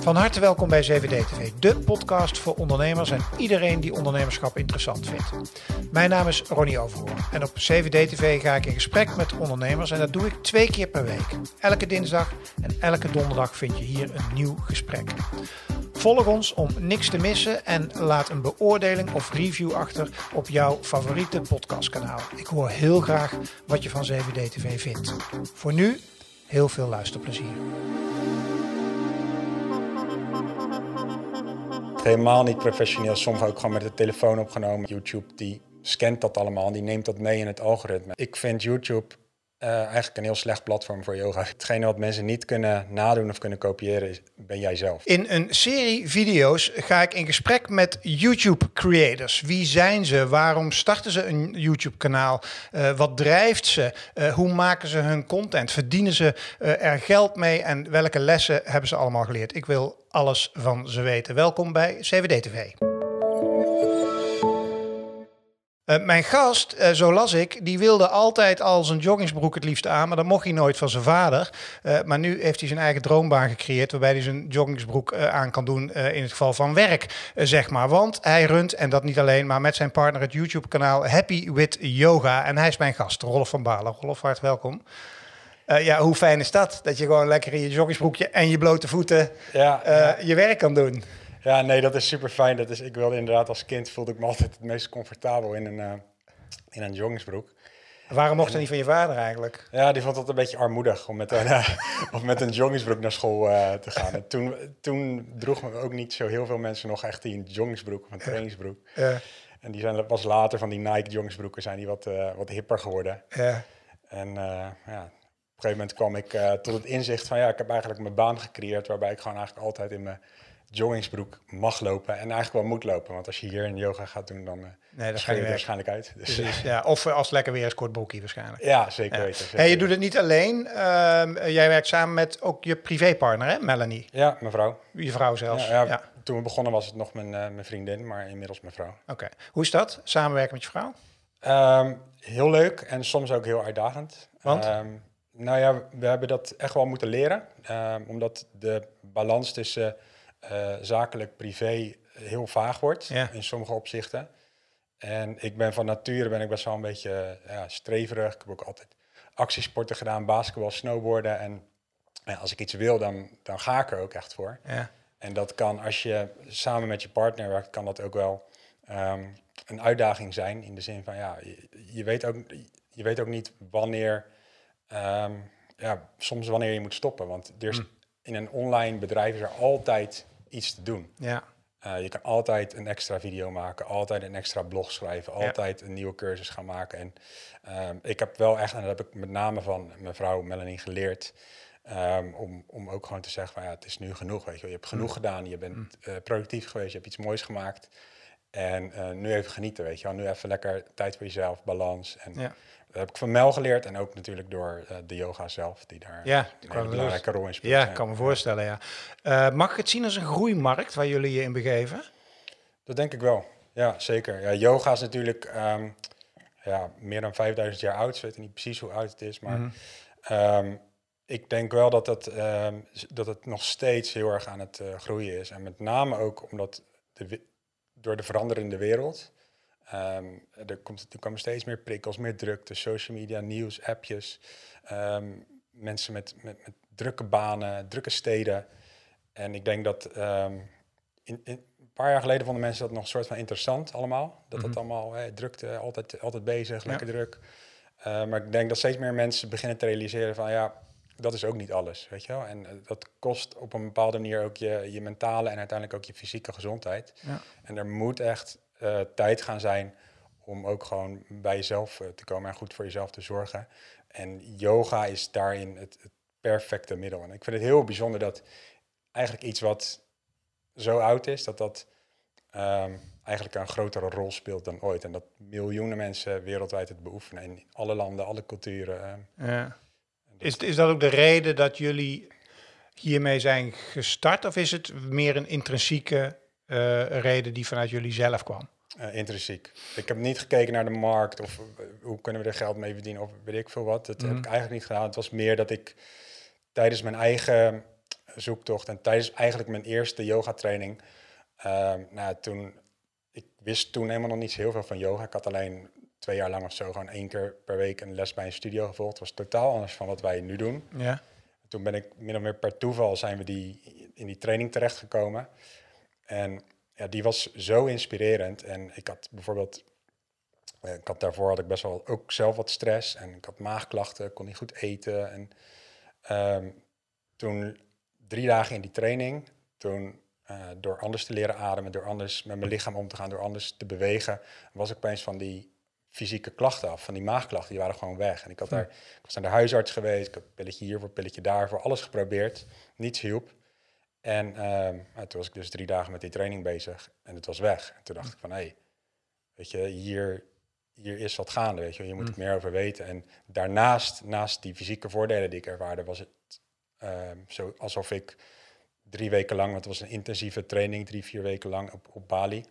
Van harte welkom bij 7D TV, de podcast voor ondernemers en iedereen die ondernemerschap interessant vindt. Mijn naam is Ronnie Overhoorn en op 7D TV ga ik in gesprek met ondernemers en dat doe ik twee keer per week. Elke dinsdag en elke donderdag vind je hier een nieuw gesprek. Volg ons om niks te missen en laat een beoordeling of review achter op jouw favoriete podcastkanaal. Ik hoor heel graag wat je van 7D TV vindt. Voor nu, heel veel luisterplezier. helemaal niet professioneel. Soms ook gewoon met de telefoon opgenomen. YouTube die scant dat allemaal, die neemt dat mee in het algoritme. Ik vind YouTube uh, eigenlijk een heel slecht platform voor yoga. Hetgene wat mensen niet kunnen nadoen of kunnen kopiëren, is, ben jij zelf. In een serie video's ga ik in gesprek met YouTube creators. Wie zijn ze? Waarom starten ze een YouTube kanaal? Uh, wat drijft ze? Uh, hoe maken ze hun content? Verdienen ze er geld mee? En welke lessen hebben ze allemaal geleerd? Ik wil alles van ze weten. Welkom bij CWD TV. Uh, mijn gast, uh, zo las ik, die wilde altijd al zijn joggingsbroek het liefst aan, maar dat mocht hij nooit van zijn vader. Uh, maar nu heeft hij zijn eigen droombaan gecreëerd, waarbij hij zijn joggingsbroek aan kan doen in het geval van werk, zeg maar. Want hij runt, en dat niet alleen, maar met zijn partner het YouTube-kanaal Happy with Yoga. En hij is mijn gast, Rolf van Balen. Rolf, hart welkom. ja, hoe fijn is dat? Dat je gewoon lekker in je joggingsbroekje en je blote voeten ja, ja. je werk kan doen. Ja, nee, dat is super fijn. Dat is, ik wilde inderdaad als kind voelde ik me altijd het meest comfortabel in een, uh, in een joggingsbroek. Waarom mocht dat niet van je vader eigenlijk? Ja, die vond het een beetje armoedig om met een, of met een joggingsbroek naar school uh, te gaan. En toen, toen droegen ook niet zo heel veel mensen nog echt die een joggingsbroek of een trainingsbroek. Ja. En die zijn pas later van die Nike joggingsbroeken zijn die wat, wat hipper geworden. Ja. En ja, op een gegeven moment kwam ik tot het inzicht van ja, ik heb eigenlijk mijn baan gecreëerd waarbij ik gewoon eigenlijk altijd in mijn joggingsbroek mag lopen en eigenlijk wel moet lopen. Want als je hier een yoga gaat doen, dan uh, nee, dat je waarschijnlijk uit. Dus, Precies, ja. Of als lekker weer een kort broekje waarschijnlijk. Ja, zeker weten. Zeker hey, je doet het niet alleen. Uh, jij werkt samen met ook je privépartner, hè, Melanie? Ja, mevrouw. Je vrouw zelfs. Ja, ja, Toen we begonnen was het nog mijn, uh, mijn vriendin, maar inmiddels mijn vrouw. Oké. Hoe is dat, samenwerken met je vrouw? Um, heel leuk en soms ook heel uitdagend. Want? Um, nou ja, we hebben dat echt wel moeten leren. Um, omdat de balans tussen uh, zakelijk privé heel vaag wordt ja. in sommige opzichten. En ik ben van nature ben ik best wel een beetje ja, streverig. Ik heb ook altijd actiesporten gedaan, basketbal, snowboarden. En ja, als ik iets wil, dan, dan ga ik er ook echt voor. Ja. En dat kan, als je samen met je partner werkt, kan dat ook wel um, een uitdaging zijn. In de zin van, ja, je, je weet, ook, je weet ook niet wanneer, um, ja, soms wanneer je moet stoppen. Want er is, mm. in een online bedrijf is er altijd iets te doen. Ja. Uh, je kan altijd een extra video maken, altijd een extra blog schrijven, altijd een nieuwe cursus gaan maken. En um, ik heb wel echt, en dat heb ik met name van mijn vrouw Melanie geleerd, um, om, om ook gewoon te zeggen van ja, het is nu genoeg. Weet je, je hebt genoeg mm. gedaan, je bent mm. uh, productief geweest, je hebt iets moois gemaakt. En uh, nu even genieten, weet je wel. Nu even lekker tijd voor jezelf, balans. En ja. Dat heb ik van Mel geleerd en ook natuurlijk door uh, de yoga zelf, die daar ja, een belangrijke rol in speelt. Ja, ik kan me voorstellen, ja. Uh, mag ik het zien als een groeimarkt waar jullie je in begeven? Dat denk ik wel, ja, zeker. Ja, yoga is natuurlijk um, ja, meer dan 5000 jaar oud. Ik weet niet precies hoe oud het is, maar mm -hmm. um, ik denk wel dat het, um, dat het nog steeds heel erg aan het groeien is. En met name ook omdat de, door de veranderende wereld Um, er, komt, er komen steeds meer prikkels, meer drukte, social media, nieuws, appjes. Um, mensen met, met, met, drukke banen, drukke steden. En ik denk dat um, in, in, een paar jaar geleden vonden mensen dat nog een soort van interessant allemaal. Dat mm -hmm. allemaal hey, drukte, altijd, altijd bezig, lekker ja. druk. Uh, maar ik denk dat steeds meer mensen beginnen te realiseren van ja, dat is ook niet alles, weet je wel. En uh, dat kost op een bepaalde manier ook je, je mentale en uiteindelijk ook je fysieke gezondheid. Ja. En er moet echt uh, tijd gaan zijn om ook gewoon bij jezelf uh, te komen en goed voor jezelf te zorgen. En yoga is daarin het, het, perfecte middel. En ik vind het heel bijzonder dat eigenlijk iets wat zo oud is, dat dat um, eigenlijk een grotere rol speelt dan ooit. En dat miljoenen mensen wereldwijd het beoefenen in alle landen, alle culturen. Uh, ja. Is, is dat ook de reden dat jullie hiermee zijn gestart? Of is het meer een intrinsieke uh, reden die vanuit jullie zelf kwam? Uh, intrinsiek. Ik heb niet gekeken naar de markt of eh, hoe kunnen we er geld mee verdienen of weet ik veel wat. Dat heb Mhm. ik eigenlijk niet gedaan. Het was meer dat ik tijdens mijn eigen zoektocht en tijdens eigenlijk mijn eerste yoga training, nou, toen, ik wist toen helemaal nog niet heel veel van yoga. Ik had alleen twee jaar lang of zo gewoon één keer per week een les bij een studio gevolgd. Het was totaal anders van wat wij nu doen. Ja. Toen ben ik min of meer per toeval zijn we die, in die training terechtgekomen. En ja, die was zo inspirerend. En ik had bijvoorbeeld, eh, ik had daarvoor had ik best wel ook zelf wat stress. En ik had maagklachten, kon niet goed eten. En ehm, toen drie dagen in die training, toen eh, door anders te leren ademen, door anders met mijn lichaam om te gaan, door anders te bewegen, was ik opeens van die fysieke klachten af, van die maagklachten, die waren gewoon weg. En ik, had daar, ik was naar de huisarts geweest, ik heb pilletje hiervoor, pilletje daarvoor, alles geprobeerd, niets hielp. En ehm, toen was ik dus drie dagen met die training bezig en het was weg. En toen dacht ik van, hé, hey, weet je, hier, hier is wat gaande, weet je, hier moet ik meer over weten. En daarnaast, naast die fysieke voordelen die ik ervaarde, was het ehm, zo alsof ik drie weken lang, want het was een intensieve training, drie, vier weken lang op, op Bali,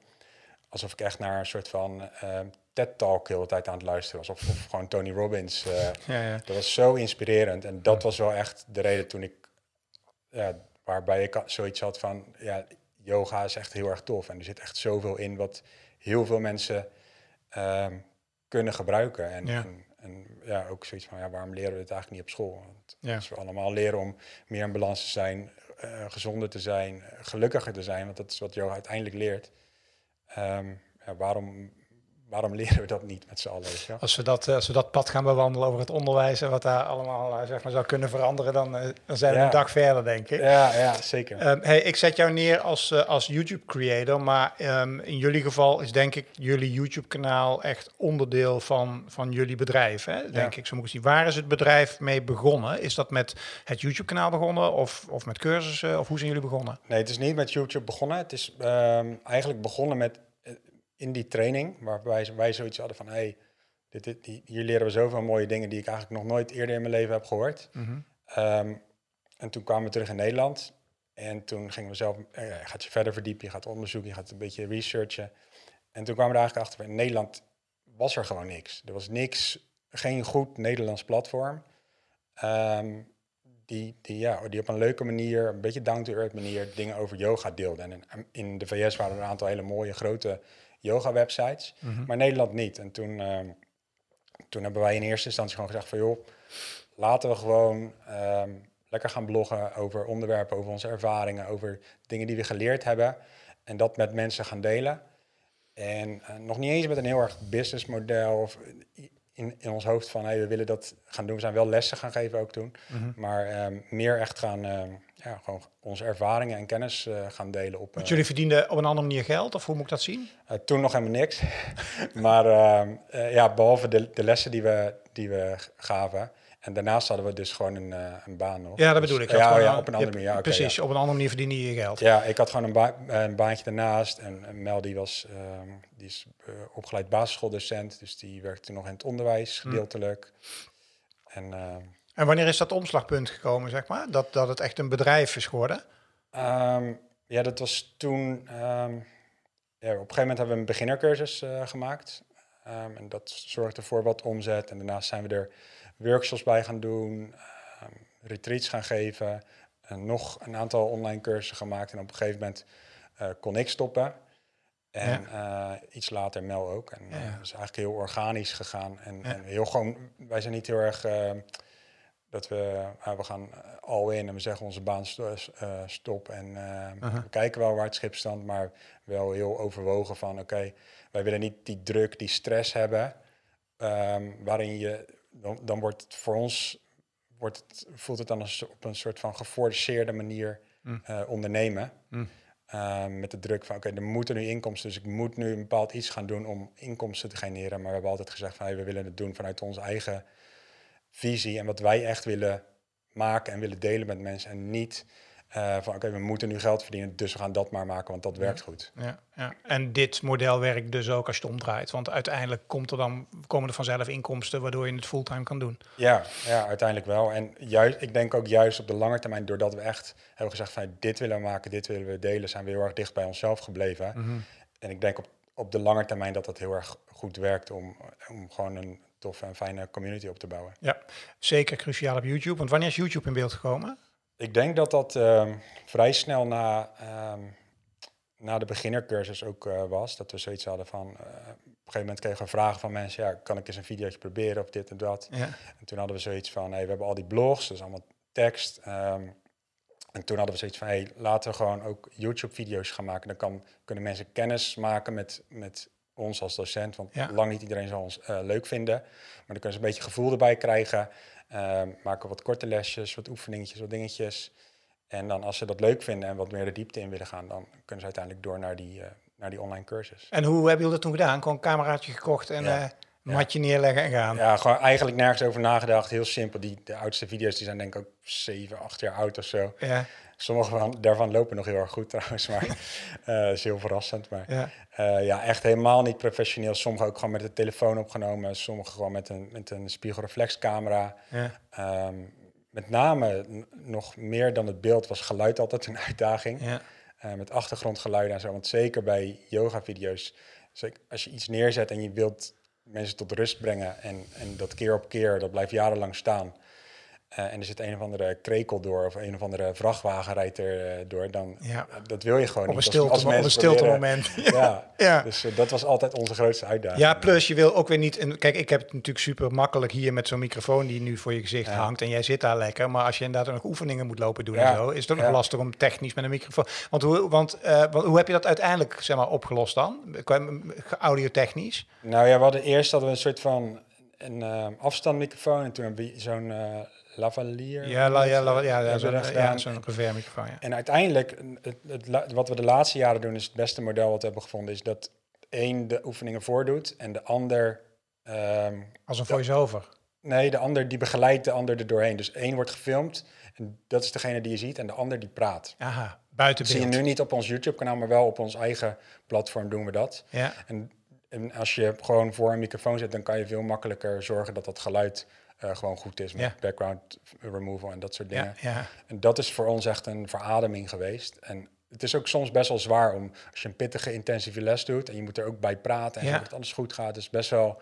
alsof ik echt naar een soort van ehm, TED-talk de hele tijd aan het luisteren was, of, of gewoon Tony Robbins. eh, Ja, ja. dat was zo inspirerend. En dat was wel echt de reden toen ik, ja, waarbij ik zoiets had van, ja, yoga is echt heel erg tof. En er zit echt zoveel in wat heel veel mensen ehm, kunnen gebruiken. En. En, en ja, ook zoiets van, ja, waarom leren we het eigenlijk niet op school? Want als we allemaal leren om meer in balans te zijn, eh, gezonder te zijn, gelukkiger te zijn, want dat is wat yoga uiteindelijk leert. Ehm, ja, waarom, waarom leren we dat niet met z'n allen? wel? Als we, dat, eh, als we dat pad gaan bewandelen over het onderwijs en wat daar allemaal eh, zeg maar, zou kunnen veranderen, dan, eh, dan zijn we Ja. een dag verder, denk ik. Ja, ja, zeker. Ehm, hey, ik zet jou neer als, als YouTube-creator, maar ehm, in jullie geval is denk ik jullie YouTube-kanaal echt onderdeel van, van jullie bedrijf. Hè? Denk Ja. ik, zo moet ik zien. Waar is het bedrijf mee begonnen? Is dat met het YouTube-kanaal begonnen of, of met cursussen? Of hoe zijn jullie begonnen? Nee, het is niet met YouTube begonnen. Het is ehm, eigenlijk begonnen met in die training, waarbij wij zoiets hadden van, hey, dit, dit, hier leren we zoveel mooie dingen die ik eigenlijk nog nooit eerder in mijn leven heb gehoord. Ehm, en toen kwamen we terug in Nederland. En toen gingen we zelf, eh, je gaat je verder verdiepen, je gaat onderzoeken, je gaat een beetje researchen. En toen kwamen we er eigenlijk achter, in Nederland was er gewoon niks. Er was niks, geen goed Nederlands platform. Ehm, die, die, ja, die op een leuke manier, een beetje down-to-earth manier, dingen over yoga deelde. En in, in de VS waren er een aantal hele mooie grote yoga-websites, maar Nederland niet. En toen, ehm, toen hebben wij in eerste instantie gewoon gezegd van joh, laten we gewoon ehm, lekker gaan bloggen over onderwerpen, over onze ervaringen, over dingen die we geleerd hebben. En dat met mensen gaan delen. En eh, nog niet eens met een heel erg businessmodel of in, in ons hoofd van hey, we willen dat gaan doen. We zijn wel lessen gaan geven ook toen. Maar ehm, meer echt gaan, ja, gewoon onze ervaringen en kennis eh, gaan delen op. Want eh, jullie verdienden op een andere manier geld, of hoe moet ik dat zien? eh, toen nog helemaal niks. maar ehm, eh, ja, behalve de, de lessen die we, die we gaven. En daarnaast hadden we dus gewoon een, eh, een baan nog. Ja, dat Dus- bedoel ik. Ja, ja, op een andere manier. Ja, precies, ja. op een andere manier verdienen je je geld. Ja, ik had gewoon een, ba- een baantje daarnaast. En, en Mel die was ehm, die is eh, opgeleid basisschooldocent. Dus die werkte nog in het onderwijs Hm. gedeeltelijk. En ehm, En wanneer is dat omslagpunt gekomen, zeg maar? Dat, dat het echt een bedrijf is geworden? Ehm, ja, dat was toen. ehm, ja, op een gegeven moment hebben we een beginnercursus eh, gemaakt. Ehm, en dat zorgde voor wat omzet. En daarnaast zijn we er workshops bij gaan doen, retreats gaan geven. En nog een aantal online cursussen gemaakt. En op een gegeven moment eh, kon ik stoppen. En eh, iets later Mel ook. En Ja, dat is eigenlijk heel organisch gegaan. En, en heel gewoon, wij zijn niet heel erg dat we, we gaan al in en we zeggen onze baan eh, stop. En eh, we kijken wel waar het schip staat, maar wel heel overwogen van oké, wij willen niet die druk, die stress hebben. ehm, waarin je, dan, dan wordt het voor ons, wordt het, voelt het dan als op een soort van geforceerde manier Mm. eh, ondernemen. Mm. Ehm, met de druk van, oké, er moeten nu inkomsten, dus ik moet nu een bepaald iets gaan doen om inkomsten te genereren. Maar we hebben altijd gezegd van, hey, we willen het doen vanuit onze eigen visie en wat wij echt willen maken en willen delen met mensen. En niet eh, van, oké, we moeten nu geld verdienen, dus we gaan dat maar maken, want dat werkt goed. Ja, ja. En dit model werkt dus ook als je het omdraait. Want uiteindelijk komt er dan, komen er vanzelf inkomsten waardoor je het fulltime kan doen. Ja, ja, uiteindelijk wel. En juist, ik denk ook juist op de lange termijn, doordat we echt hebben gezegd van dit willen we maken, dit willen we delen, zijn we heel erg dicht bij onszelf gebleven. En ik denk op, op de lange termijn dat dat heel erg goed werkt om, om gewoon een toffe en fijne community op te bouwen. Ja, zeker cruciaal op YouTube. Want wanneer is YouTube in beeld gekomen? Ik denk dat dat ehm, vrij snel na, ehm, na de beginnercursus ook uh, was. Dat we zoiets hadden van... Uh, op een gegeven moment kregen we vragen van mensen... Ja, kan ik eens een videootje proberen of dit en dat? Ja. En toen hadden we zoiets van... Hey, we hebben al die blogs, dus allemaal tekst. Um, en toen hadden we zoiets van... Hey, laten we gewoon ook YouTube-video's gaan maken. Dan kan, kunnen mensen kennis maken met, met ons als docent. Want Ja. lang niet iedereen zal ons eh, leuk vinden. Maar dan kunnen ze een beetje gevoel erbij krijgen. Ehm, maken wat korte lesjes, wat oefeningetjes, wat dingetjes. En dan als ze dat leuk vinden en wat meer de diepte in willen gaan, dan kunnen ze uiteindelijk door naar die, eh, naar die online cursus. En hoe hebben jullie dat toen gedaan? Gewoon een cameraatje gekocht en Ja. eh matje neerleggen en gaan? Ja, gewoon eigenlijk nergens over nagedacht. Heel simpel. Die, de oudste video's die zijn denk ik ook 7, 8 jaar oud of zo. Ja, Sommige van, daarvan lopen nog heel erg goed trouwens, maar eh is heel verrassend. Maar ja. eh, ja, echt helemaal niet professioneel. Sommige ook gewoon met de telefoon opgenomen. Sommige gewoon met een, met een spiegelreflexcamera. ja. Ehm, met name nog meer dan het beeld was geluid altijd een uitdaging. ja. Eh, met achtergrondgeluiden en zo. Want zeker bij yoga-video's, als je iets neerzet en je wilt mensen tot rust brengen en, en dat keer op keer, dat blijft jarenlang staan. Eh, en er zit een of andere krekel door of een of andere vrachtwagen rijdt er eh, door, dan Ja. eh, dat wil je gewoon Op een niet. Als- stilte, als op een stilte moment. Ja, Ja. dus dat was altijd onze grootste uitdaging. Ja, plus je wil ook weer niet... En kijk, ik heb het natuurlijk super makkelijk hier met zo'n microfoon die nu voor je gezicht Ja. hangt. En jij zit daar lekker. Maar als je inderdaad nog oefeningen moet lopen doen en zo... is het ook nog lastig om technisch met een microfoon... Want hoe, want, wat- hoe heb je dat uiteindelijk zeg maar, opgelost dan? Audiotechnisch? Nou ja, we hadden eerst hadden we een soort van een eh, afstandmicrofoon en toen hebben we zo'n lavalier. Ja, la, ja, la- ja, ja, zo'n ja, zo'n reverb-microfoon, ja. En uiteindelijk, het, wat we de laatste jaren doen, is het beste model wat we hebben gevonden, is dat één de oefeningen voordoet en de ander, ehm, Als een voice-over. nee, de ander die begeleidt de ander er doorheen. Dus één wordt gefilmd en dat is degene die je ziet en de ander die praat. Aha, buiten Dat zie je beeld. nu niet op ons YouTube-kanaal, maar wel op ons eigen platform doen we dat. Ja, En, en als je gewoon voor een microfoon zit, dan kan je veel makkelijker zorgen dat dat geluid eh, gewoon goed is met background removal en dat soort dingen. En dat is voor ons echt een verademing geweest. En het is ook soms best wel zwaar om, als je een pittige intensieve les doet en je moet er ook bij praten en dat alles goed gaat, is best wel,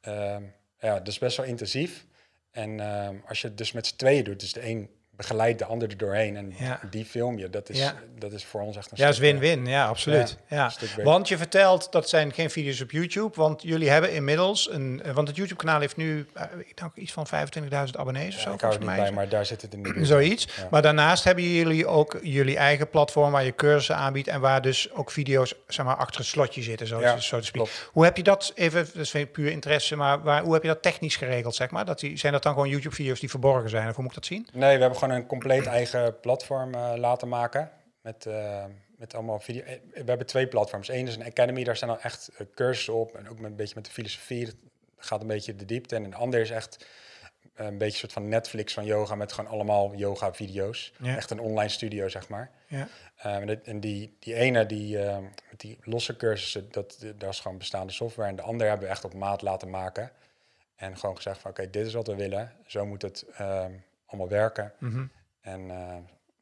ehm, ja, dat is best wel intensief. En ehm, als je het dus met z'n tweeën doet, dus de een begeleidt de ander er doorheen en Ja. die film je, dat is, Ja. dat is voor ons echt een Ja, is eh, win-win. Ja, absoluut. Ja. Want je vertelt dat zijn geen video's op YouTube, want jullie hebben inmiddels een, eh, want het YouTube-kanaal heeft nu, eh, ik denk iets van 25.000 abonnees of zo. ik hou er niet mij. bij, maar daar zit het in de. Zoiets. Maar daarnaast hebben jullie ook jullie eigen platform waar je cursussen aanbiedt en waar dus ook video's zeg maar, achter het slotje zitten, zo, Ja, zo te spreken. Hoe heb je dat, even, dat is puur interesse, maar waar, hoe heb je dat technisch geregeld, zeg maar? Dat die, zijn dat dan gewoon YouTube-video's die verborgen zijn, of hoe moet ik dat zien? Nee, we hebben gewoon een compleet eigen platform eh, laten maken. Met, eh, met allemaal video. eh, We hebben twee platforms. Eén is een Academy, daar staan dan echt cursussen op. En ook met, een beetje met de filosofie. Dat gaat een beetje de diepte. En de ander is echt een beetje een soort van Netflix van yoga. Met gewoon allemaal yoga-video's. Ja. Echt een online studio, zeg maar. Ja. En die, die ene, die, met die losse cursussen, dat, dat is gewoon bestaande software. En de andere hebben we echt op maat laten maken. En gewoon gezegd van, oké, dit is wat we willen. Zo moet het eh, allemaal werken. Mhm. En eh,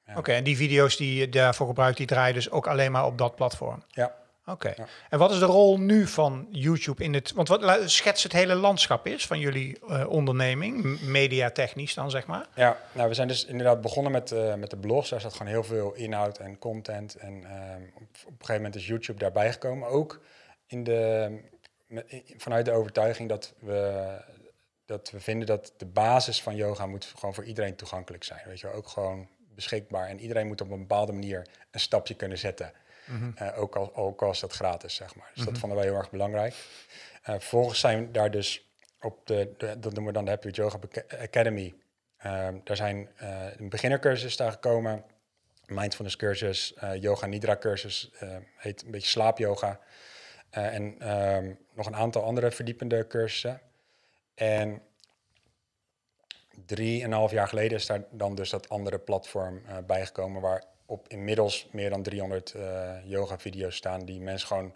ja. Oké, en die video's die je daarvoor gebruikt, die draaien dus ook alleen maar op dat platform? Ja. Oké. Ja. En wat is de rol nu van YouTube in het... Want wat schets het hele landschap is van jullie eh, onderneming, mediatechnisch dan, zeg maar? Ja, nou, we zijn dus inderdaad begonnen met, eh, met de blogs. Daar staat gewoon heel veel inhoud en content. En ehm, op, op een gegeven moment is YouTube daarbij gekomen. Ook in de, vanuit de overtuiging dat we, dat we vinden dat de basis van yoga moet gewoon voor iedereen toegankelijk zijn. Weet je, ook gewoon beschikbaar. En iedereen moet op een bepaalde manier een stapje kunnen zetten. Eh, ook, al, ook al is dat gratis, zeg maar. Dus dat vonden wij heel erg belangrijk. Eh, vervolgens zijn daar dus op de, de- dat noemen we dan de Happy Yoga Academy. Ehm, daar zijn eh, een beginnercursus daar gekomen, mindfulness cursus, yoga nidra cursus, heet een beetje slaapyoga. Eh, en ehm, nog een aantal andere verdiepende cursussen. En drieënhalf jaar geleden is daar dan dus dat andere platform eh, bijgekomen waar op inmiddels meer dan 300 eh, yoga video's staan die mensen gewoon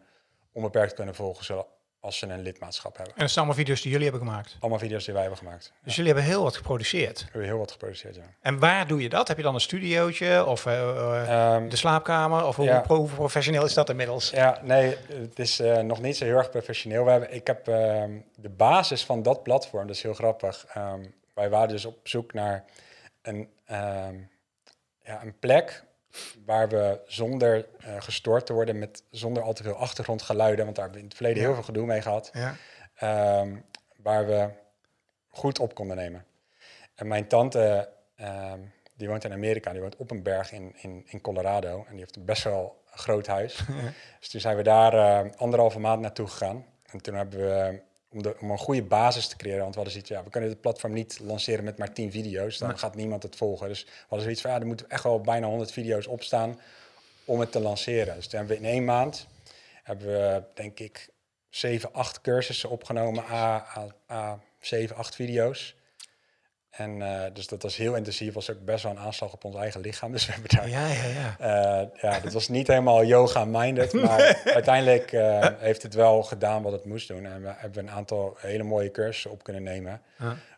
onbeperkt kunnen volgen, als ze een lidmaatschap hebben. En dat zijn allemaal video's die jullie hebben gemaakt. Allemaal video's die wij hebben gemaakt. Dus jullie hebben heel wat geproduceerd. We hebben heel wat geproduceerd, ja. En waar doe je dat? Heb je dan een studiootje of eh, eh, Ehm, de slaapkamer? Of hoe, ja. professioneel is dat inmiddels? Ja, nee, het is eh, nog niet zo heel erg professioneel. We hebben, ik heb ehm, de basis van dat platform, dat is heel grappig. Ehm, wij waren dus op zoek naar een, ja, een plek waar we zonder eh, gestoord te worden, met, zonder al te veel achtergrondgeluiden, want daar hebben we in het verleden Ja. heel veel gedoe mee gehad, Ja. ehm, waar we goed op konden nemen. En mijn tante, ehm, die woont in Amerika, die woont op een berg in, in, in Colorado. En die heeft een best wel een groot huis. Dus toen zijn we daar eh, anderhalve maand naartoe gegaan. En toen hebben we, om, de, om een goede basis te creëren, want we hadden zoiets, ja, we kunnen het platform niet lanceren met maar 10 video's. Dan Nee. gaat niemand het volgen. Dus we hadden zoiets van, ja, er moeten echt wel bijna 100 video's opstaan om het te lanceren. Dus toen hebben we in één maand, hebben we denk ik 7, 8 cursussen opgenomen, A, A, A 7, 8 video's. En eh, dus dat was heel intensief, was ook best wel een aanslag op ons eigen lichaam. Dus we hebben daar Ja, ja, ja. eh, ja, dat was niet helemaal yoga-minded, maar uiteindelijk eh, heeft het wel gedaan wat het moest doen. En we hebben een aantal hele mooie cursussen op kunnen nemen,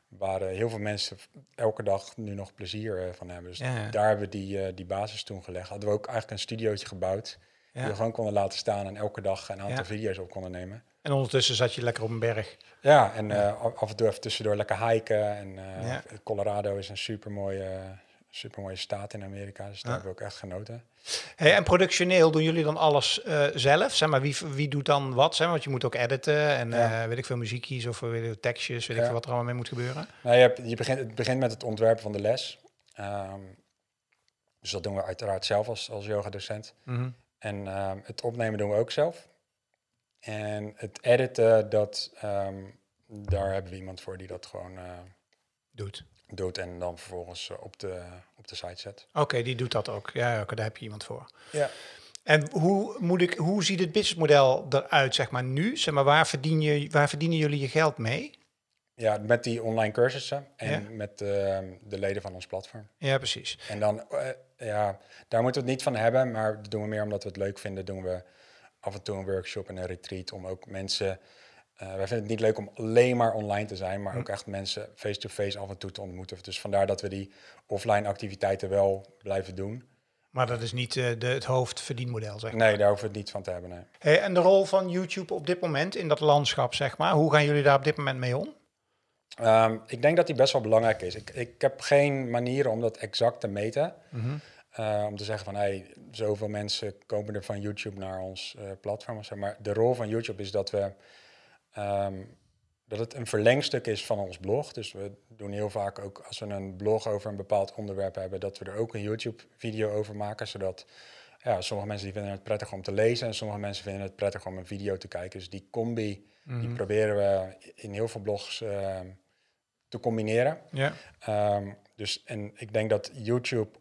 waar heel veel mensen elke dag nu nog plezier van hebben. Dus Ja, ja. daar hebben we die, die basis toen gelegd. Hadden we ook eigenlijk een studiootje gebouwd, die we gewoon konden laten staan en elke dag een aantal video's op konden nemen. En ondertussen zat je lekker op een berg. Ja, en eh, af en toe even tussendoor lekker hiken. En eh, Ja. Colorado is een supermooie, supermooie staat in Amerika, dus daar Ja. hebben we ook echt genoten. Hey, en productioneel doen jullie dan alles eh, zelf? Zeg maar, wie, wie doet dan wat? Zeg maar, want je moet ook editen en Ja. weet ik veel muziekjes of weet ik, tekstjes, weet ik veel wat er allemaal mee moet gebeuren. Nou, je, hebt, je begint, het begint met het ontwerpen van de les. Ehm, dus dat doen we uiteraard zelf als, als yogadocent. Mhm. En ehm, het opnemen doen we ook zelf. En het editen, dat, ehm, daar hebben we iemand voor die dat gewoon eh, Doet. doet en dan vervolgens eh, op, de, op de site zet. Oké, die doet dat ook. Ja, oké, daar heb je iemand voor. Ja. En hoe, moet ik, hoe ziet het businessmodel eruit, zeg maar, nu? Zeg maar, waar, verdien je, waar verdienen jullie je geld mee? ja, met die online cursussen en Ja. met ehm, de leden van ons platform. Ja, precies. En dan, eh, ja, daar moeten we het niet van hebben, maar dat doen we meer omdat we het leuk vinden. Doen we af en toe een workshop en een retreat om ook mensen. eh, wij vinden het niet leuk om alleen maar online te zijn, maar ook echt mensen face-to-face af en toe te ontmoeten. Dus vandaar dat we die offline activiteiten wel blijven doen. Maar dat is niet eh, de, het hoofdverdienmodel, zeg maar. Nee, daar hoeven we het niet van te hebben. Nee. Hey, en de rol van YouTube op dit moment in dat landschap, zeg maar. Hoe gaan jullie daar op dit moment mee om? Ehm, ik denk dat die best wel belangrijk is. Ik, ik heb geen manieren om dat exact te meten. Eh, om te zeggen van, hey, zoveel mensen komen er van YouTube naar ons eh, platform. zo. Maar de rol van YouTube is dat we... ehm, dat het een verlengstuk is van ons blog. Dus we doen heel vaak ook, als we een blog over een bepaald onderwerp hebben, dat we er ook een YouTube-video over maken. Zodat ja, sommige mensen die vinden het prettig om te lezen en sommige mensen vinden het prettig om een video te kijken. Dus die combi, die proberen we in heel veel blogs ehm, te combineren. Ja. Ehm, dus en ik denk dat YouTube,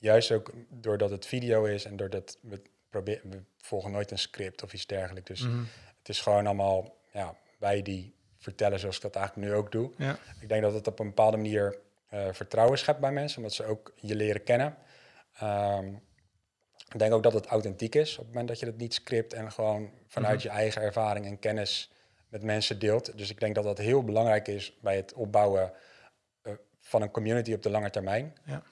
juist ook doordat het video is en doordat we proberen, we volgen nooit een script of iets dergelijks. Dus Mhm. het is gewoon allemaal ja, wij die vertellen zoals ik dat eigenlijk nu ook doe. Ja. Ik denk dat het op een bepaalde manier eh, vertrouwen schept bij mensen, omdat ze ook je leren kennen. Ehm, ik denk ook dat het authentiek is op het moment dat je het niet script en gewoon vanuit je eigen ervaring en kennis met mensen deelt. Dus ik denk dat dat heel belangrijk is bij het opbouwen eh, van een community op de lange termijn. Ja.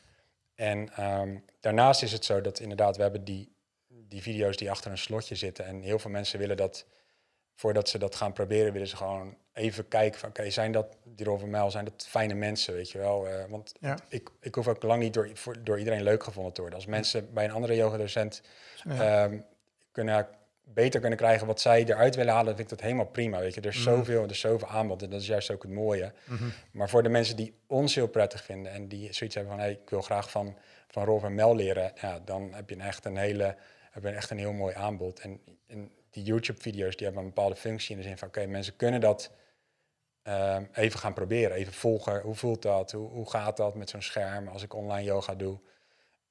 En ehm, daarnaast is het zo dat inderdaad, we hebben die, die video's die achter een slotje zitten. En heel veel mensen willen dat, voordat ze dat gaan proberen, willen ze gewoon even kijken van, oké, zijn dat, die Rolf en Mel, zijn dat fijne mensen, weet je wel? Eh, want Ja. ik, ik hoef ook lang niet door, voor, door iedereen leuk gevonden te worden. Als mensen bij een andere yogadocent Ja. ehm, kunnen, beter kunnen krijgen wat zij eruit willen halen, vind ik dat helemaal prima. Weet je, er is zoveel, er is zoveel aanbod en dat is juist ook het mooie. Maar voor de mensen die ons heel prettig vinden en die zoiets hebben van, hey, ik wil graag van, van Rolf en Mel leren, ja, dan heb je een echt een hele, heb je echt een heel mooi aanbod. En, en die YouTube-video's die hebben een bepaalde functie in de zin van, oké, mensen kunnen dat ehm, even gaan proberen, even volgen. Hoe voelt dat? Hoe, hoe gaat dat met zo'n scherm als ik online yoga doe?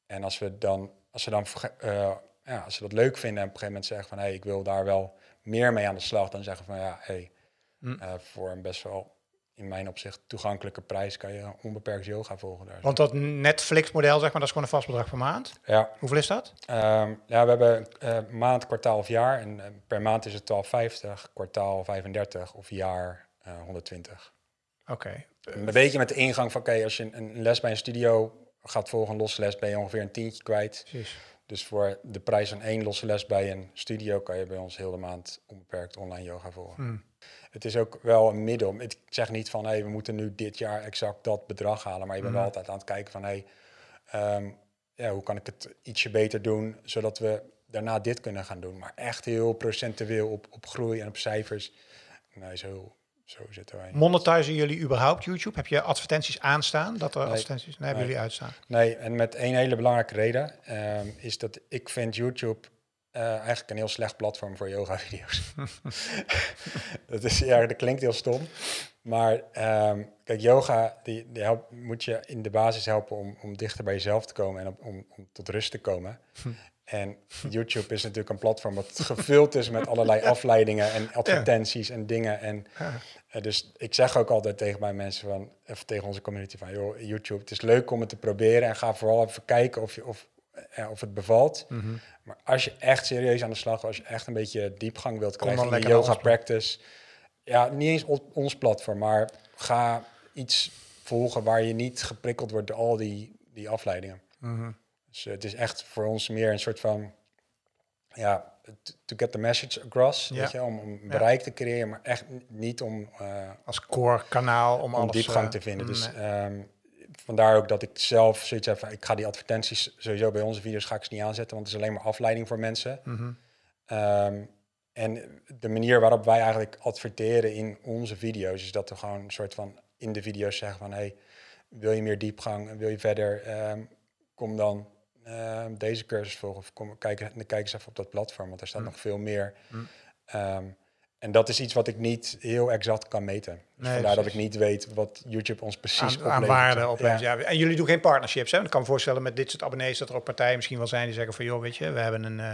En als we dan, als ze dan, eh, ja, als ze dat leuk vinden en op een gegeven moment zeggen van, hé, hey, ik wil daar wel meer mee aan de slag, dan zeggen van, ja, hey, Hm. eh, voor een best wel in mijn opzicht toegankelijke prijs kan je onbeperkt yoga volgen daar. Want dat Netflix-model, zeg maar, dat is gewoon een vast bedrag per maand. Ja, Hoeveel is dat? Ehm, ja, we hebben eh, maand, kwartaal of jaar. En eh, per maand is het 12,50, kwartaal 35 of jaar eh, 120. Oké. Een beetje met de ingang van, oké, als je een, een les bij een studio gaat volgen, een losse les, ben je ongeveer een tientje kwijt. Precies. Dus voor de prijs van één losse les bij een studio kan je bij ons heel de maand onbeperkt online yoga volgen. Hmm. Het is ook wel een middel. Ik zeg niet van, hey, we moeten nu dit jaar exact dat bedrag halen. Maar je bent wel Mhm. altijd aan het kijken van, hey, ehm, ja, hoe kan ik het ietsje beter doen, zodat we daarna dit kunnen gaan doen. Maar echt heel procentueel op, op groei en op cijfers. Nee, zo, zo zitten wij. Monetizen jullie überhaupt YouTube? Heb je advertenties aanstaan? Dat er Nee. advertenties... Nee, hebben Nee. jullie uitstaan. Nee, en met één hele belangrijke reden ehm, is dat ik vind YouTube eh, eigenlijk een heel slecht platform voor yoga-video's. dat, is, ja, dat klinkt heel stom. Maar ehm, kijk, yoga die, die helpt, moet je in de basis helpen om, om dichter bij jezelf te komen en om, om, om tot rust te komen. En YouTube is natuurlijk een platform wat gevuld is met allerlei afleidingen en advertenties en dingen. En Ja. eh, dus ik zeg ook altijd tegen mijn mensen van, of tegen onze community van, joh, YouTube, het is leuk om het te proberen en ga vooral even kijken of, je, of, eh, of het bevalt. Mhm. Maar als je echt serieus aan de slag als je echt een beetje diepgang wilt Kom krijgen in je naar yoga practice, ja, niet eens op ons platform, maar ga iets volgen waar je niet geprikkeld wordt door al die, die afleidingen. Mhm. Dus eh, het is echt voor ons meer een soort van, ja, to get the message across, Ja. weet je, om, om bereik te creëren, maar echt niet om, eh, Als core kanaal om, om alles... diepgang eh, te vinden. Dus nee. ehm, vandaar ook dat ik zelf zoiets heb van, ik ga die advertenties sowieso bij onze video's ga ik ze niet aanzetten, want het is alleen maar afleiding voor mensen. Mhm. Ehm, en de manier waarop wij eigenlijk adverteren in onze video's is dat we gewoon een soort van in de video's zeggen van hey, wil je meer diepgang wil je verder, ehm, kom dan ehm, deze cursus volgen of kom, kijk, kijk eens even op dat platform, want er staat Mm. nog veel meer. Mm. Ehm, en dat is iets wat ik niet heel exact kan meten. Dus Nee, vandaar dat ik niet weet wat YouTube ons precies aan, oplevert. aan waarde oplevert. Ja. Ja. En jullie doen geen partnerships, hè? Want Ik kan me voorstellen met dit soort abonnees dat er ook partijen misschien wel zijn die zeggen van joh, weet je, we hebben een, eh,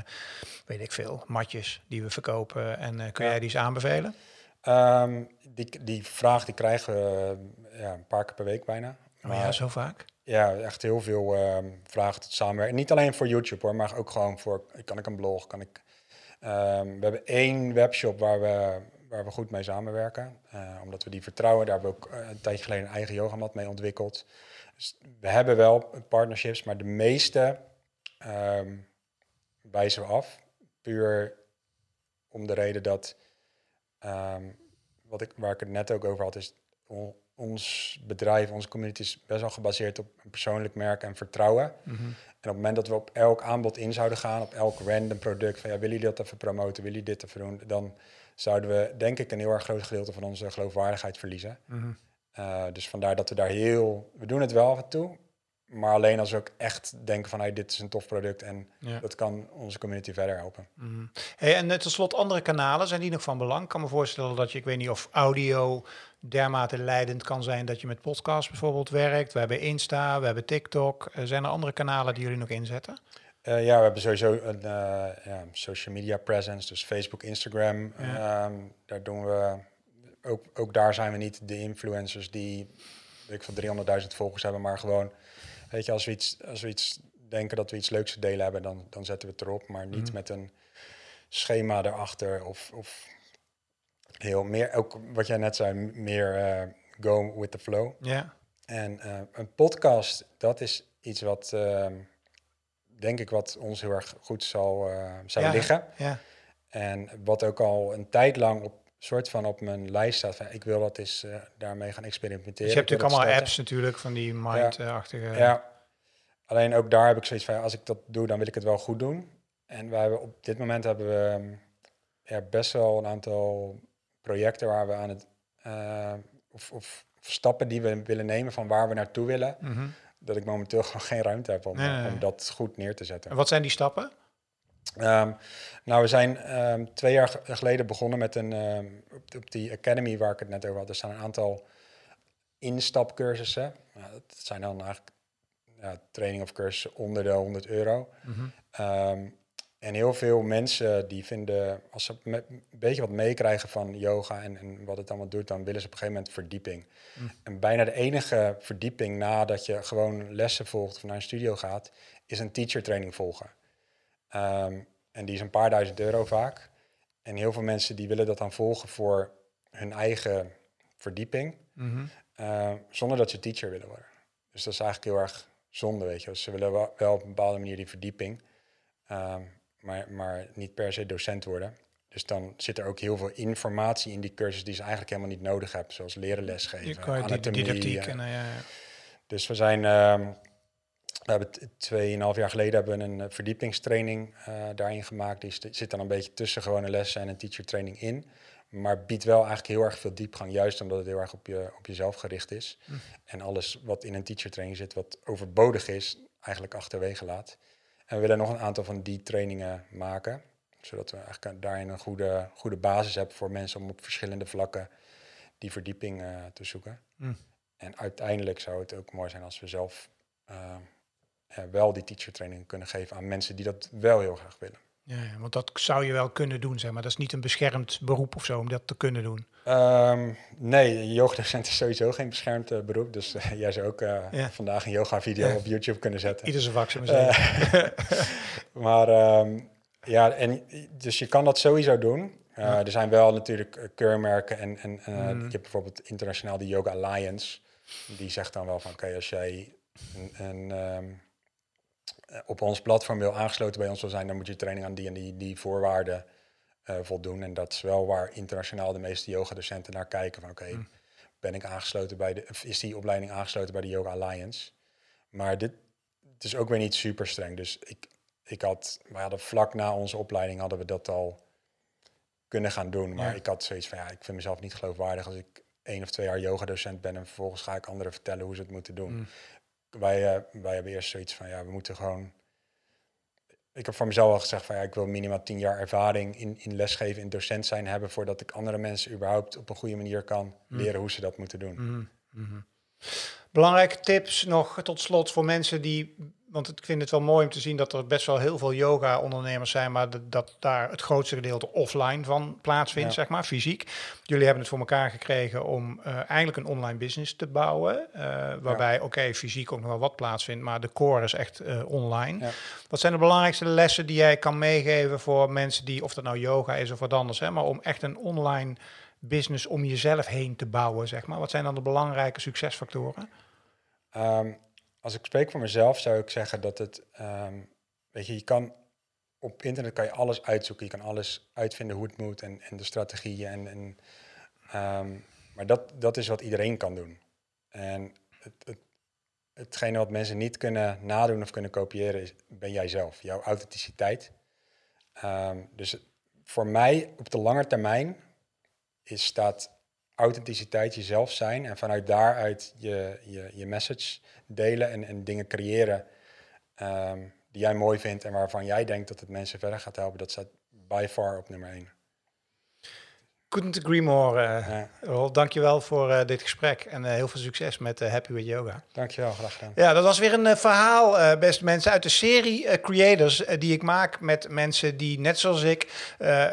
weet ik veel, matjes die we verkopen en eh, kun Ja. jij die eens aanbevelen? Ehm, die, die vraag die krijgen we ja, een paar keer per week bijna. Oh ja, zo vaak. Ja, echt heel veel ehm, vragen tot samenwerken. Niet alleen voor YouTube hoor, maar ook gewoon voor, kan ik een blog, kan ik... ehm, we hebben één webshop waar we, waar we goed mee samenwerken. eh, omdat we die vertrouwen. Daar hebben we ook eh, een tijdje geleden een eigen yogamat mee ontwikkeld. Dus we hebben wel partnerships, maar de meeste ehm, wijzen we af. Puur om de reden dat, wat ik, waar ik het net ook over had, is ons bedrijf, onze community is best wel gebaseerd op een persoonlijk merk en vertrouwen. Mhm. En op het moment dat we op elk aanbod in zouden gaan, op elk random product, van ja, willen jullie dat even promoten, willen jullie dit even doen, dan zouden we denk ik een heel erg groot gedeelte van onze geloofwaardigheid verliezen. Mhm. Uh, dus vandaar dat we daar heel, we doen het wel af en toe, maar alleen als we ook echt denken van hey, dit is een tof product en Ja. dat kan onze community verder helpen. Mhm. Hey, en eh, tot slot andere kanalen, zijn die nog van belang? Ik kan me voorstellen dat je, ik weet niet of audio dermate leidend kan zijn dat je met podcast bijvoorbeeld werkt. We hebben Insta, we hebben TikTok. Eh, zijn er andere kanalen die jullie nog inzetten? Uh, ja, we hebben sowieso een uh, ja, social media presence, dus Facebook, Instagram. Ja. Um, daar doen we, ook, ook daar zijn we niet de influencers die, weet ik van 300.000 volgers hebben, maar gewoon, weet je, als we iets, als we iets denken dat we iets leuks te delen hebben, dan, dan zetten we het erop, maar niet Mhm. met een schema erachter of, of heel meer, ook wat jij net zei, meer uh, go with the flow. Ja. En uh, een podcast, dat is iets wat, uh, denk ik, wat ons heel erg goed zal, uh, zou ja, liggen. Ja. En wat ook al een tijd lang op soort van op mijn lijst staat. Van, ik wil dat eens uh, daarmee gaan experimenteren. Dus je hebt natuurlijk allemaal apps natuurlijk van die mind-achtige... Ja. ja. Alleen ook daar heb ik zoiets van, als ik dat doe, dan wil ik het wel goed doen. En we hebben op dit moment hebben we ja, best wel een aantal projecten waar we aan het... Uh, of, of, stappen die we willen nemen van waar we naartoe willen. Mm -hmm. Dat ik momenteel gewoon geen ruimte heb om, nee, nee, nee. om dat goed neer te zetten. En wat zijn die stappen? Um, nou, we zijn um, twee jaar geleden begonnen met een, um, op, op, die academy waar ik het net over had. Er staan een aantal instapcursussen. Nou, dat zijn dan eigenlijk ja, training of cursussen onder de 100 euro. Mm -hmm. En heel veel mensen die vinden, als ze me- een beetje wat meekrijgen van yoga en, en wat het allemaal doet, dan willen ze op een gegeven moment verdieping. En bijna de enige verdieping nadat je gewoon lessen volgt of naar een studio gaat, is een teacher training volgen. Ehm, en die is een paar duizend euro vaak. En heel veel mensen die willen dat dan volgen voor hun eigen verdieping, Mhm. eh, zonder dat ze teacher willen worden. Dus dat is eigenlijk heel erg zonde, weet je. Dus ze willen wel, wel op een bepaalde manier die verdieping, ehm, maar, maar niet per se docent worden. Dus dan zit er ook heel veel informatie in die cursus die ze eigenlijk helemaal niet nodig hebben, zoals leren lesgeven, anatomie. didactiek eh, en eh, ja, ja. dus we zijn, ehm we hebben tweeënhalf jaar geleden hebben we een eh, verdiepingstraining eh, daarin gemaakt. Die zit dan een beetje tussen gewone lessen en een teacher training in. Maar biedt wel eigenlijk heel erg veel diepgang, juist omdat het heel erg op, je, op jezelf gericht is. En alles wat in een teacher training zit, wat overbodig is, eigenlijk achterwege laat. En we willen nog een aantal van die trainingen maken, zodat we eigenlijk daarin een goede, goede basis hebben voor mensen om op verschillende vlakken die verdieping eh, te zoeken. Mm. En uiteindelijk zou het ook mooi zijn als we zelf ja, wel die teacher training kunnen geven aan mensen die dat wel heel graag willen. Ja, want dat zou je wel kunnen doen, zeg maar. Dat is niet een beschermd beroep of zo om dat te kunnen doen. Ehm, nee, yogadocent is sowieso geen beschermd eh, beroep. Dus eh, jij zou ook Ja. vandaag een yoga-video Ja. op YouTube kunnen zetten. Ieder zijn vak, zullen maar ehm, ja, en, dus je kan dat sowieso doen. Ja. Er zijn wel natuurlijk keurmerken en, en Mm. je hebt bijvoorbeeld internationaal de Yoga Alliance. Die zegt dan wel van oké, als jij een, een, ehm, eh, op ons platform wil aangesloten bij ons wil zijn, dan moet je training aan die en die, die voorwaarden eh, voldoen. En dat is wel waar internationaal de meeste yogadocenten naar kijken. Van oké, Mm. ben ik aangesloten bij de, is die opleiding aangesloten bij de Yoga Alliance? Maar dit het is ook weer niet super streng. Dus ik, ik had, we hadden vlak na onze opleiding hadden we dat al kunnen gaan doen. Maar Ja. ik had zoiets van ja, ik vind mezelf niet geloofwaardig als ik één of twee jaar yogadocent ben en vervolgens ga ik anderen vertellen hoe ze het moeten doen. Mm. Wij, eh, wij hebben eerst zoiets van ja, we moeten gewoon. Ik heb voor mezelf al gezegd van ja, ik wil minimaal tien jaar ervaring in, in lesgeven, in docent zijn hebben, voordat ik andere mensen überhaupt op een goede manier kan leren hoe ze dat moeten doen. Mhm, mhm. Belangrijke tips nog tot slot voor mensen die, want ik vind het wel mooi om te zien dat er best wel heel veel yoga-ondernemers zijn, maar dat, dat daar het grootste gedeelte offline van plaatsvindt, Ja. zeg maar, fysiek. Jullie hebben het voor elkaar gekregen om eh, eigenlijk een online business te bouwen, eh, waarbij, oké, fysiek ook nog wel wat plaatsvindt, maar de core is echt eh, online. Ja. Wat zijn de belangrijkste lessen die jij kan meegeven voor mensen die, of dat nou yoga is of wat anders, hè, maar om echt een online business om jezelf heen te bouwen, zeg maar? Wat zijn dan de belangrijke succesfactoren? Ehm, als ik spreek voor mezelf, zou ik zeggen dat het, ehm, weet je, je kan op internet kan je alles uitzoeken, je kan alles uitvinden hoe het moet en, en de strategieën en, en ehm, maar dat, dat is wat iedereen kan doen. En het, het, hetgene wat mensen niet kunnen nadoen of kunnen kopiëren, is, ben jij zelf, jouw authenticiteit. Ehm, dus voor mij op de lange termijn is, staat authenticiteit jezelf zijn en vanuit daaruit je, je, je message delen en, en dingen creëren ehm, die jij mooi vindt en waarvan jij denkt dat het mensen verder gaat helpen, dat staat by far op nummer één. Couldn't agree more. Ja, Rolf, dankjewel voor eh, dit gesprek en eh, heel veel succes met eh, Happy with Yoga. dankjewel, graag gedaan. Ja, dat was weer een verhaal, beste mensen, uit de serie Creators die ik maak met mensen die net zoals ik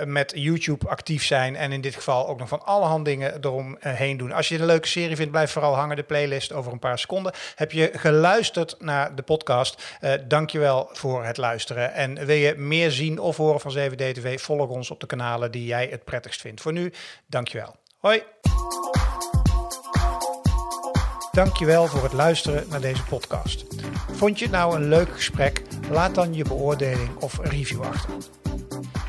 met YouTube actief zijn en in dit geval ook nog van allerhand dingen eromheen doen. Als je een leuke serie vindt, blijf vooral hangen. De playlist over een paar seconden. Heb je geluisterd naar de podcast? Uh, dankjewel voor het luisteren. En wil je meer zien of horen van 7D TV? Volg ons op de kanalen die jij het prettigst vindt. Voor nu, dankjewel. Hoi! Dankjewel voor het luisteren naar deze podcast. Vond je het nou een leuk gesprek? Laat dan je beoordeling of review achter.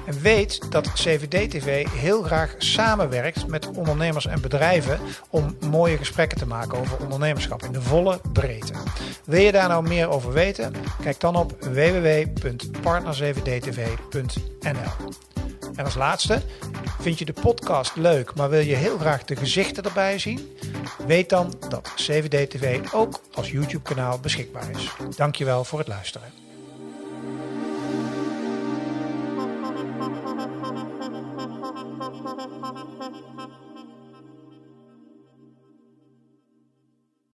En weet dat CVD-TV heel graag samenwerkt met ondernemers en bedrijven om mooie gesprekken te maken over ondernemerschap in de volle breedte. Wil je daar nou meer over weten? Kijk dan op www.partner7dtv.nl. En als laatste, vind je de podcast leuk, maar wil je heel graag de gezichten erbij zien? Weet dan dat CVD-TV ook als YouTube-kanaal beschikbaar is. Dankjewel voor het luisteren.